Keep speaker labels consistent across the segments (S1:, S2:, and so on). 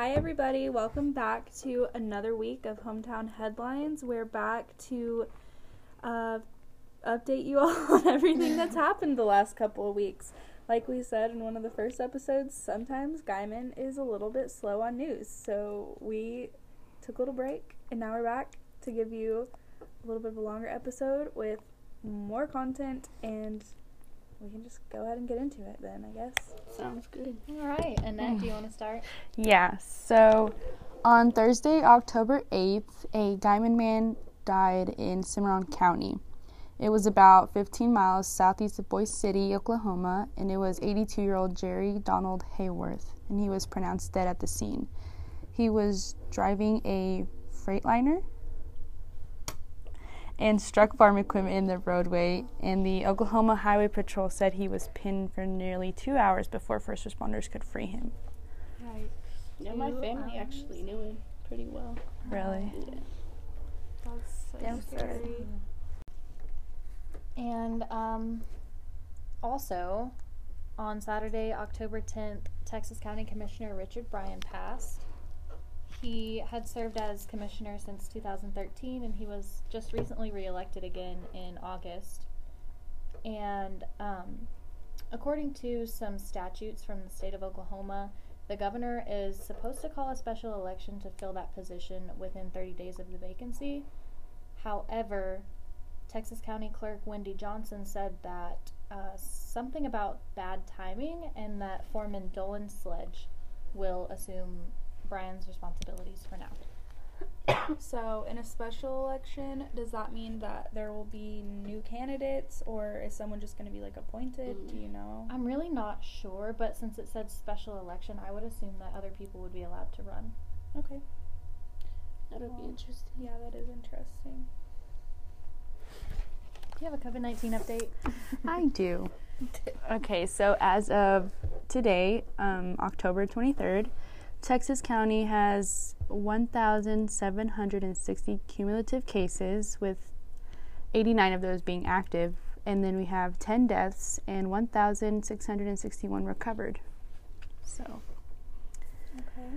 S1: Hi, everybody. Welcome back to another week of Hometown Headlines. We're back to uh, update you all on everything that's happened the last couple of weeks. Like we said in one of the first episodes, sometimes Guymon is a little bit slow on news. So we took a little break and now we're back to give you a little bit of a longer episode with more content and we can just go ahead and get into it then, I guess.
S2: Sounds good.
S3: All right, Annette, do you want to start?
S2: Yeah, so on Thursday, October 8th, a Guymon man died in Cimarron County. It was about 15 miles southeast of Boise City, Oklahoma, and it was 82 year old Jerry Donald Hayworth, and he was pronounced dead at the scene. He was driving a Freightliner and struck farm equipment in the roadway, and the Oklahoma Highway Patrol said he was pinned for nearly two hours before first responders could free him.
S1: Right.
S4: Yeah, my family
S3: hours?
S4: actually knew him pretty well.
S2: Really?
S4: Yeah.
S1: That's so
S3: Damn
S1: scary.
S3: And um, also, on Saturday, October 10th, Texas County Commissioner Richard Bryan passed. He had served as commissioner since 2013, and he was just recently reelected again in August. And um, according to some statutes from the state of Oklahoma, the governor is supposed to call a special election to fill that position within 30 days of the vacancy. However, Texas County Clerk Wendy Johnson said that uh, something about bad timing and that Foreman Dolan Sledge will assume Bryan's responsibilities for now.
S1: So, in a special election, does that mean that there will be new candidates, or is someone just going to be like appointed? Do you know?
S3: I'm really not sure, but since it said special election, I would assume that other people would be allowed to run.
S1: Okay.
S4: That'll be interesting.
S1: Yeah, that is interesting.
S3: Do you have a COVID 19 update?
S2: I do. Okay, so as of today, um, October 23rd, Texas County has 1,760 cumulative cases, with 89 of those being active, and then we have 10 deaths and 1,661 recovered. So,
S1: Okay.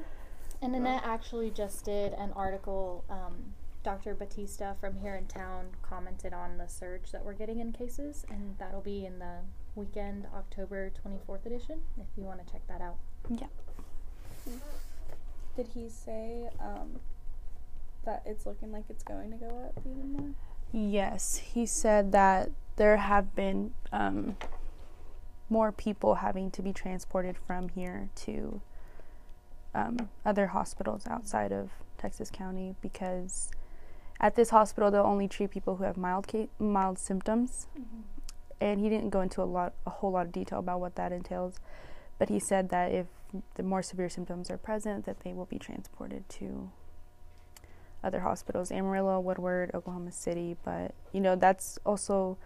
S3: And Annette actually just did an article. Um, Dr. Batista from here in town commented on the surge that we're getting in cases, and that'll be in the weekend October 24th edition if you want to check that out.
S2: yeah.
S1: Did he say um, that it's looking like it's going to go up even more?
S2: Yes, he said that there have been um, more people having to be transported from here to um, other hospitals outside of Texas County because at this hospital they'll only treat people who have mild ca- mild symptoms, and he didn't go into a lot a whole lot of detail about what that entails, but he said that if the more severe symptoms are present, that they will be transported to other hospitals, Amarillo, Woodward, Oklahoma City. But you know, that's also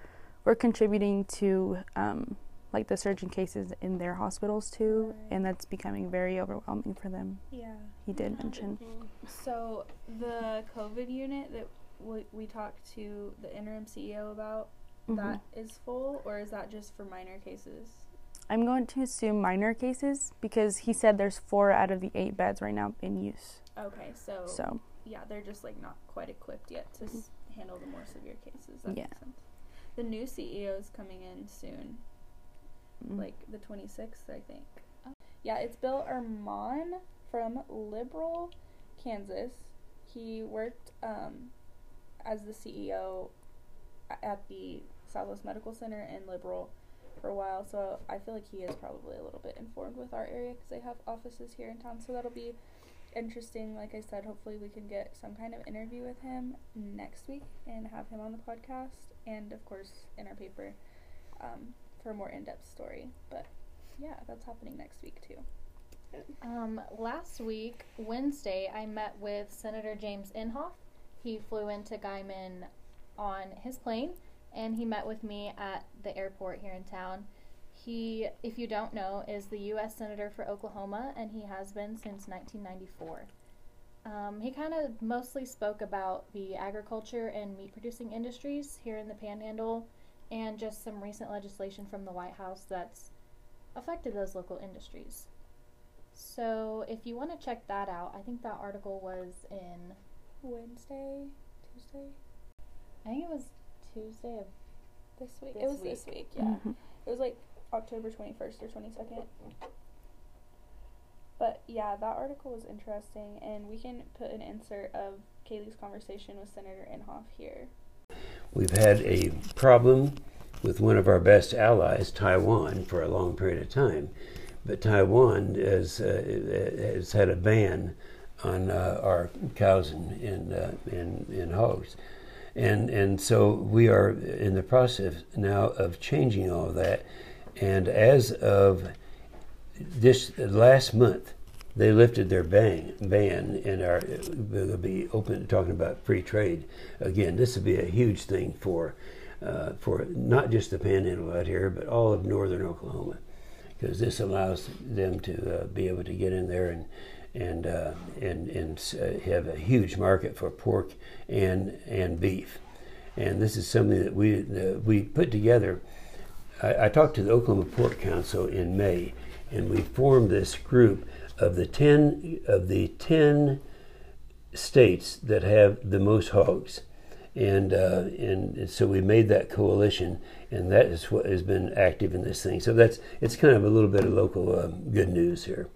S2: we're contributing to um, like the surge in cases in their hospitals too,
S1: Right.
S2: and that's becoming very overwhelming for them.
S1: Yeah.
S2: He did mention.
S1: So the COVID unit that we, we talked to the interim CEO about,
S2: Mhm.
S1: that is full, or is that just for minor cases?
S2: I'm going to assume minor cases because he said there's four out of the eight beds right now in use.
S1: Okay, so,
S2: So
S1: yeah, they're just like not quite equipped yet to s- handle the more severe cases. That
S2: Yeah.
S1: makes sense. The new CEO is coming in soon,
S2: mm,
S1: like the 26th, I think. Yeah, it's Bill Armand from Liberal, Kansas. He worked um, as the CEO at the Southwest Medical Center in Liberal for a while, so I feel like he is probably a little bit informed with our area because they have offices here in town. So that'll be interesting. Like I said, hopefully we can get some kind of interview with him next week and have him on the podcast, and of course in our paper um, for a more in-depth story. But yeah, that's happening next week too.
S3: Um, last week, Wednesday, I met with Senator James Inhofe. He flew into Guymon on his plane and he met with me at the airport here in town. He, if you don't know, is the U.S. Senator for Oklahoma and he has been since 1994. Um, he kind of mostly spoke about the agriculture and meat producing industries here in the Panhandle and just some recent legislation from the White House that's affected those local industries. So if you want to check that out, I think that article was in.
S1: Wednesday, Tuesday,
S3: I think it was Tuesday of
S1: this week.
S3: This
S1: it was
S3: week.
S1: this week. Yeah,
S2: Mhm.
S1: it was like October twenty first or twenty second. But yeah, that article was interesting, and we can put an insert of Kaylee's conversation with Senator Inhofe here.
S5: We've had a problem with one of our best allies, Taiwan, for a long period of time. But Taiwan has, uh, has had a ban on uh, our cows and, and, uh, and, and hogs. And, and so we are in the process now of changing all of that. And as of this last month, they lifted their ban, ban and are will be open to talking about free trade again. This would be a huge thing for uh, for not just the Panhandle out here, but all of northern Oklahoma, because this allows them to uh, be able to get in there and and uh, and and uh, have a huge market for pork and and beef. And this is something that we we put together. I, I talked to the Oklahoma Pork Council in May, and we formed this group of the ten of the ten states that have the most hogs, and uh, and so we made that coalition, and that is what has been active in this thing. So that's it's kind of a little bit of local uh, good news here.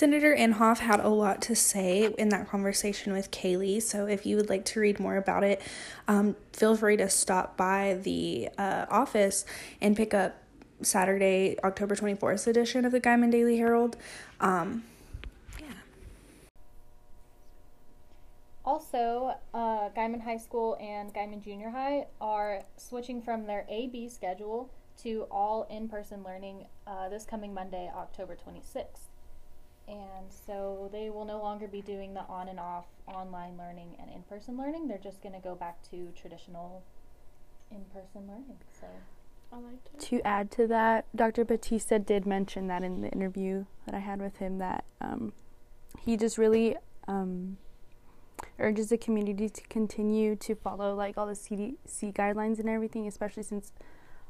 S6: Senator Inhofe had a lot to say in that conversation with Kaylee. So if you would like to read more about it, um, feel free to stop by the uh, office and pick up Saturday, October 24th edition of the Guymon Daily Herald. Um,
S3: Also, uh, Guymon High School and Guymon Junior High are switching from their A-B schedule to all in-person learning uh, this coming Monday, October 26th. And so they will no longer be doing the on and off online learning and in-person learning. They're just going to go back to traditional in-person learning. So
S4: I liked.
S2: To add to that, Dr. Batista did mention that in the interview that I had with him that um, he just really um, urges the community to continue to follow like all the CDC guidelines and everything, especially since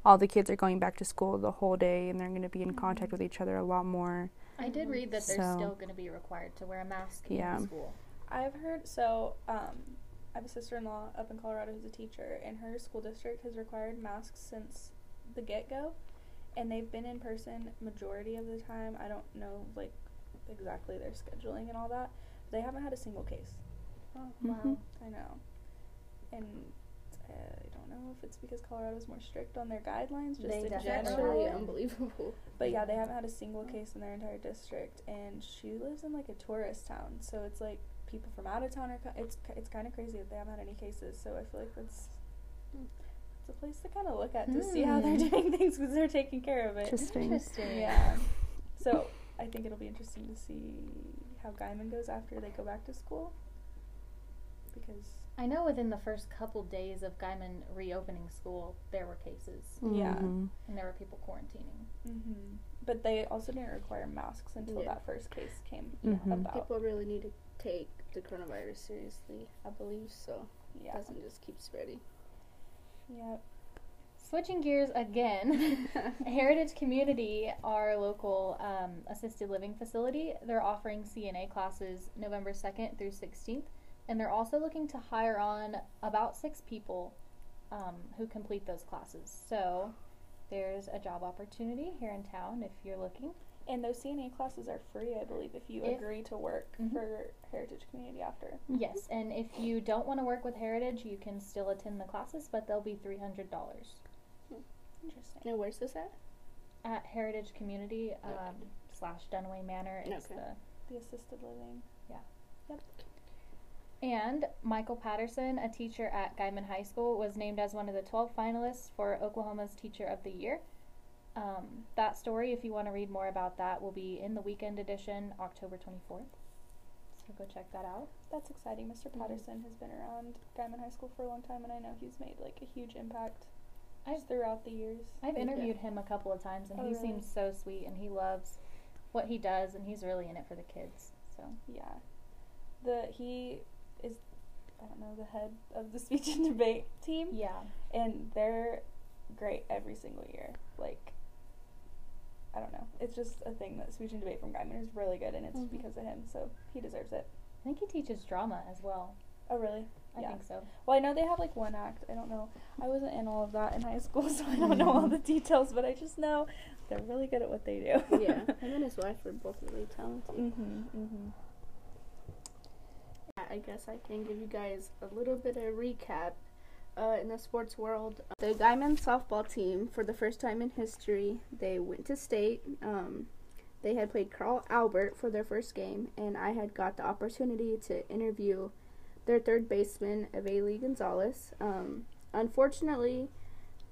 S2: all the kids are going back to school the whole day and they're going to be in contact with each other a lot more.
S3: I did read that they're
S2: So-
S3: still going to be required to wear a mask
S2: Yeah.
S3: in school.
S1: I've heard so. Um, I have a sister in law up in Colorado who's a teacher, and her school district has required masks since the get go, and they've been in person majority of the time. I don't know like exactly their scheduling and all that. They haven't had a single case.
S3: Oh,
S2: Mhm.
S1: I know, and I don't know if it's because Colorado's more strict on their guidelines, just
S3: They
S1: in
S4: It's
S3: definitely
S1: general.
S4: actually unbelievable.
S1: But yeah, they haven't had a single case in their entire district, and she lives in like a tourist town, so it's like people from out of town are. Co- it's it's kind of crazy that they haven't had any cases. So I feel like that's it's a place to kind of look at to see how they're
S3: Hmm.
S1: doing things because they're taking care of it.
S2: Interesting.
S3: Interesting.
S1: Yeah. So I think it'll be interesting to see how Guymon goes after they go back to school, because
S3: I know within the first couple days of Guymon reopening school, there were cases
S1: Yeah.
S2: Mhm.
S3: and there were people quarantining.
S1: Mm-hmm. but they also didn't require masks until
S4: Yeah.
S1: that first case came
S2: Mhm.
S1: about.
S4: People really need to take the coronavirus seriously, I believe, so it
S1: Yeah.
S4: doesn't just keep spreading.
S1: Yeah.
S3: Switching gears again, Heritage Community, our local um, assisted living facility, they're offering CNA classes November 2nd through 16th, and they're also looking to hire on about six people um, who complete those classes. So there's a job opportunity here in town if you're looking.
S1: And those CNA classes are free, I believe, if you
S3: If-
S1: agree to work
S3: Mhm.
S1: for Heritage Community after.
S3: Yes, and if you don't want to work with Heritage, you can still attend the classes, but they'll be $300
S1: Interesting.
S4: And where's this at?
S3: at Heritage Community um, slash Dunaway Manor. It's
S4: Okay.
S3: the
S1: The assisted living.
S3: And Michael Patterson, a teacher at Guymon High School, was named as one of the 12 finalists for Oklahoma's Teacher of the Year. Um, that story, if you want to read more about that, will be in the weekend edition, October 24th. So go check that out.
S1: That's exciting. Mr.
S3: Mhm.
S1: Patterson has been around Guymon High School for a long time, and I know he's made like a huge impact
S3: I've-
S1: throughout the years.
S3: I've
S4: Yeah.
S3: interviewed him a couple of times, and
S1: Oh,
S3: he
S1: really?
S3: seems so sweet, and he loves what he does, and he's really in it for the kids. So
S1: Yeah. The he is I don't know the head of the speech and debate team,
S3: yeah,
S1: and they're great every single year. Like I don't know. It's just a thing that speech and debate from Guymon is really good, and it's
S3: Mhm.
S1: because of him, so he deserves it.
S3: I think he teaches drama as well.
S1: Oh, really?
S3: I
S1: Yeah.
S3: think so.
S1: Well, I know they have like one act. I don't know. I wasn't in all of that in high school, so I don't know all the details, but I just know they're really good at what they do.
S4: yeah, him and his wife are both really talented.
S1: mhm. Mhm.
S4: I guess I can give you guys a little bit of recap. Uh, in the sports world, the Guymon softball team, for the first time in history, they went to state. Um, they had played Carl Albert for their first game, and I had got the opportunity to interview their third baseman, Aveli Gonzalez. Um, unfortunately,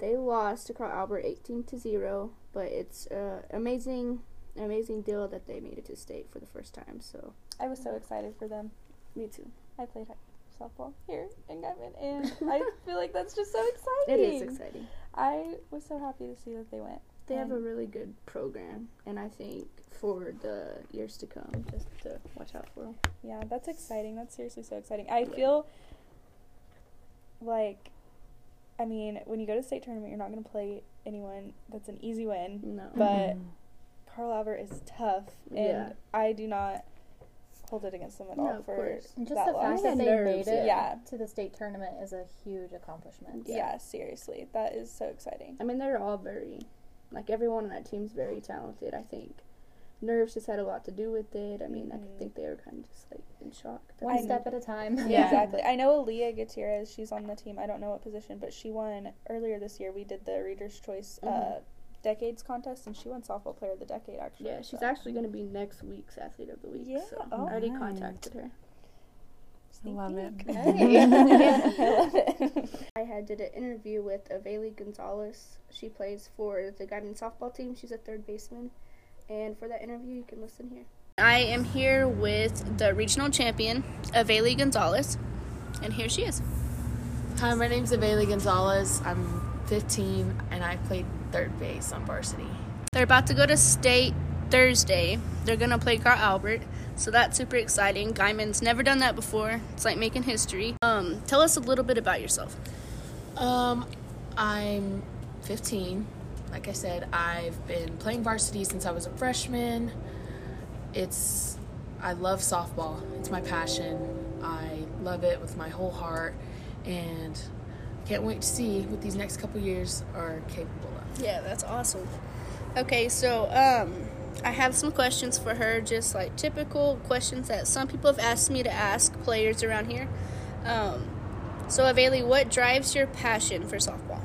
S4: they lost to Carl Albert 18 to 0, but it's uh, amazing, amazing deal that they made it to state for the first time. So,
S1: I was so excited for them.
S4: Me too.
S1: I played softball here in Guymon, and I feel like that's just so exciting.
S4: is exciting.
S1: I was so happy to see that they went.
S4: They have a really good program, and I think for the years to come, just to watch out for them.
S1: Yeah, that's exciting. That's seriously so exciting. I
S4: Yeah.
S1: feel like, I mean, when you go to state tournament, you're not going to play anyone that's an easy win.
S4: No,
S1: But mm-hmm. Carl Albert is tough, and
S4: Yeah.
S1: I do not hold it against them at
S4: No,
S1: all
S4: of
S1: for
S4: course.
S3: And just
S1: that
S3: the
S1: loss.
S3: fact that they
S4: nerves,
S3: made it
S1: yeah.
S3: to the state tournament is a huge accomplishment.
S1: Yeah.
S4: Yeah.
S1: seriously, that is so exciting.
S4: I mean they're all very, like everyone on that team's very talented. I think nerves just had a lot to do with it. I mean, I
S1: Mhm.
S4: think they were kind of just like in shock.
S3: One
S4: they
S3: step
S4: made
S3: at a time.
S1: Yeah, exactly. I know Aaliyah Gutierrez. She's on the team. I don't know what position, but she won earlier this year. We did the Reader's Choice uh,
S4: Mhm.
S1: Decades contest, and she won Softball Player of the Decade. Actually,
S4: Yeah, she's
S1: so.
S4: actually going to be next week's athlete of the week.
S1: Yeah,
S4: so
S1: oh,
S4: I already
S2: nice.
S4: contacted her.
S2: I love it.
S1: Sneak peek. I love it.
S4: I had did an interview with Aveli Gonzalez. She plays for the Guymon softball team. She's a third baseman. And for that interview, you can listen here. I am here with the regional champion, Aveli Gonzalez. And here she is.
S7: Hi, my name's Aveli Gonzalez. I'm 15 and I played third base on varsity.
S4: They're about to go to state Thursday. They're going to play Carl Albert. So that's super exciting. Guymon's never done that before. It's like making history. Um, tell us a little bit about yourself.
S7: Um, I'm 15. Like I said, I've been playing varsity since I was a freshman. It's I love softball. It's my passion. I love it with my whole heart and can't wait to see what these next couple years are capable of.
S4: Yeah, that's awesome. Okay, so um, I have some questions for her, just like typical questions that some people have asked me to ask players around here. Um, so, Aveli, what drives your passion for softball?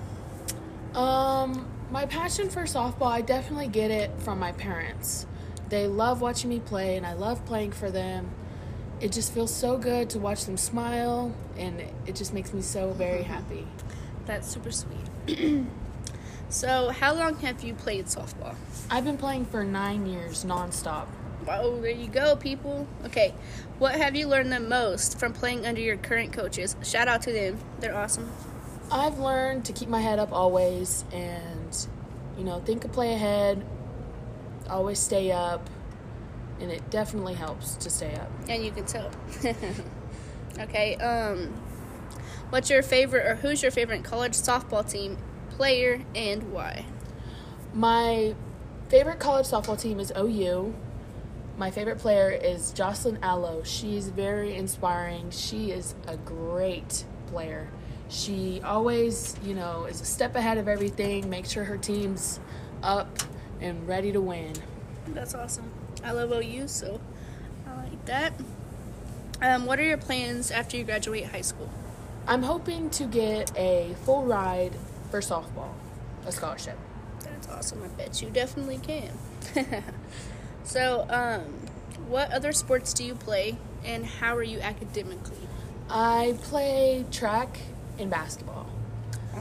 S7: Um, my passion for softball, I definitely get it from my parents. They love watching me play, and I love playing for them. It just feels so good to watch them smile, and it just makes me so very happy.
S4: That's super sweet. so, how long have you played softball?
S7: I've been playing for nine years nonstop.
S4: Wow, there you go, people. Okay, what have you learned the most from playing under your current coaches? Shout out to them, they're awesome.
S7: I've learned to keep my head up always, and you know, think a play ahead, always stay up, and it definitely helps to stay up.
S4: And you can tell. okay, um, what's your favorite, or who's your favorite college softball team player and why?
S7: My favorite college softball team is OU. My favorite player is Jocelyn Alo. She's very inspiring. She is a great player. She always, you know, is a step ahead of everything, makes sure her team's up and ready to win.
S4: That's awesome. I love OU, so I like that. Um, what are your plans after you graduate high school?
S7: I'm hoping to get a full ride for softball, a scholarship.
S4: That's awesome. I bet you definitely can. so, um, what other sports do you play, and how are you academically?
S7: I play track and basketball.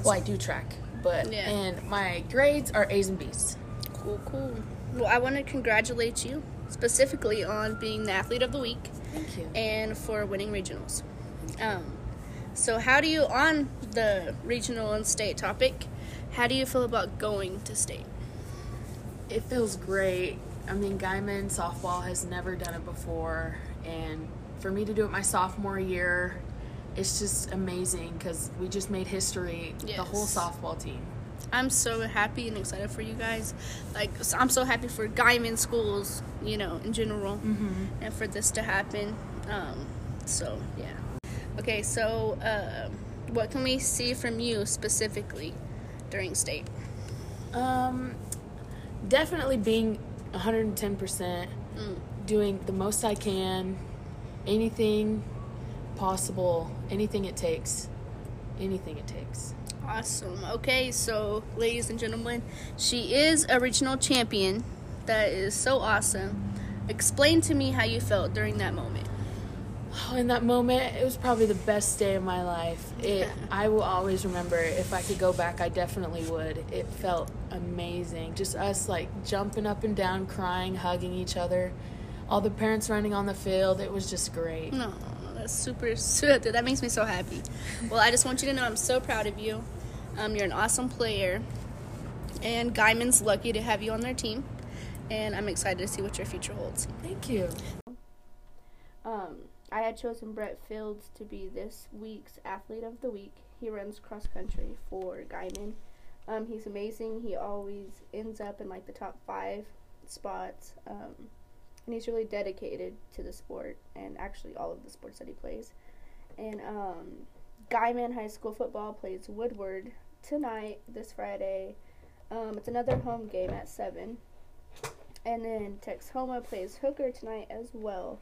S7: Well, I do track, but
S4: Yeah.
S7: and my grades are A's and B's.
S4: Cool, cool. Well, I want to congratulate you specifically on being the athlete of the week
S7: Thank you.
S4: and for winning regionals. Um, so, how do you, on the regional and state topic, how do you feel about going to state?
S7: It feels great. I mean, Guymon softball has never done it before, and for me to do it my sophomore year, it's just amazing because we just made history. The whole softball team.
S4: I'm so happy and excited for you guys. Like I'm so happy for Guymon schools, you know, in general, and for this to happen. Um, so yeah. Okay, so uh, what can we see from you specifically during state?
S7: Um, definitely being 110%,
S4: Mm.
S7: doing the most I can, anything possible, anything it takes, anything it takes.
S4: Awesome. Okay, so ladies and gentlemen, she is a regional champion. That is so awesome. Explain to me how you felt during that moment.
S7: Oh, in that moment, it was probably the best day of my life. It, I will always remember. If I could go back, I definitely would. It felt amazing. Just us like jumping up and down, crying, hugging each other. All the parents running on the field. It was just great.
S4: No, that's super, super. That makes me so happy. Well, I just want you to know I'm so proud of you. Um, you're an awesome player, and Guymon's lucky to have you on their team. And I'm excited to see what your future holds.
S7: Thank you.
S4: Um, I had chosen Brett Fields to be this week's athlete of the week. He runs cross country for Guymon. Um, he's amazing. He always ends up in like the top five spots. Um, and he's really dedicated to the sport and actually all of the sports that he plays. And um, Guymon High School football plays Woodward tonight, this Friday. Um, it's another home game at 7. And then Texhoma plays Hooker tonight as well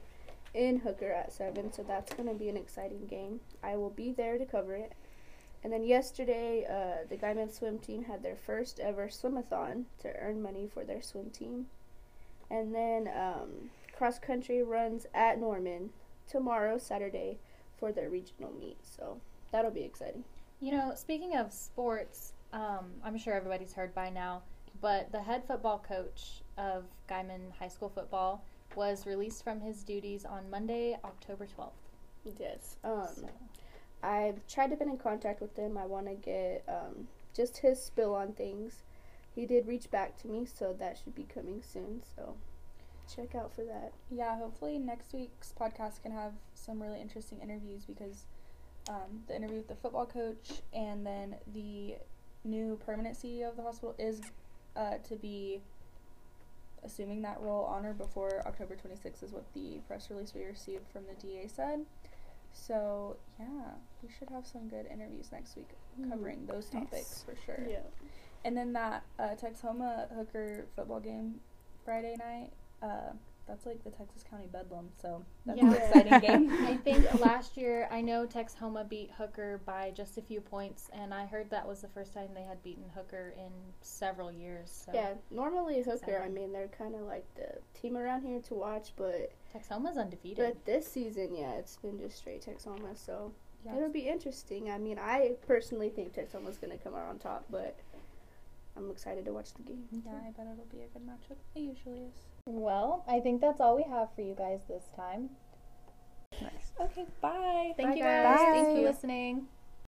S4: in Hooker at 7, so that's going to be an exciting game. I will be there to cover it. And then yesterday, uh, the Guymon swim team had their first ever swimathon to earn money for their swim team. And then um, cross country runs at Norman tomorrow, Saturday, for their regional meet. So that'll be exciting.
S3: You know, speaking of sports, um, I'm sure everybody's heard by now, but the head football coach of Guymon High School football was released from his duties on Monday, October 12th.
S4: Yes. Um,
S3: So,
S4: I've tried to get in contact with him. I want to get um, just his spill on things. He did reach back to me, so that should be coming soon. So check out for that.
S1: Yeah, hopefully next week's podcast can have some really interesting interviews because um, the interview with the football coach and then the new permanent CEO of the hospital is uh, to be assuming that role on or before October 26th is what the press release we received from the DA said. So, yeah, we should have some good interviews next week covering those
S2: Nice.
S1: topics for sure.
S4: Yeah.
S1: And then that uh, Texhoma Hooker football game Friday night, uh, that's like the Texas County Bedlam. So that's
S3: Yeah.
S1: an exciting game.
S3: I think last year, I know Texhoma beat Hooker by just a few points, and I heard that was the first time they had beaten Hooker in several years. So
S4: Yeah, normally Hooker, I mean, they're kind of like the team around here to watch, but
S3: Texhoma's undefeated.
S4: but this season, yeah, it's been just straight Texhoma, so
S1: Yeah.
S4: it'll be interesting. I mean, I personally think Texhoma's going to come out on top, but I'm excited to watch the game.
S1: Yeah, I bet it'll be a good matchup. It usually is.
S3: well, I think that's all we have for you guys this time. Nice.
S1: Okay, bye.
S3: Thank
S4: Bye,
S3: you
S4: guys.
S3: guys.
S4: Thank
S3: Thanks for listening.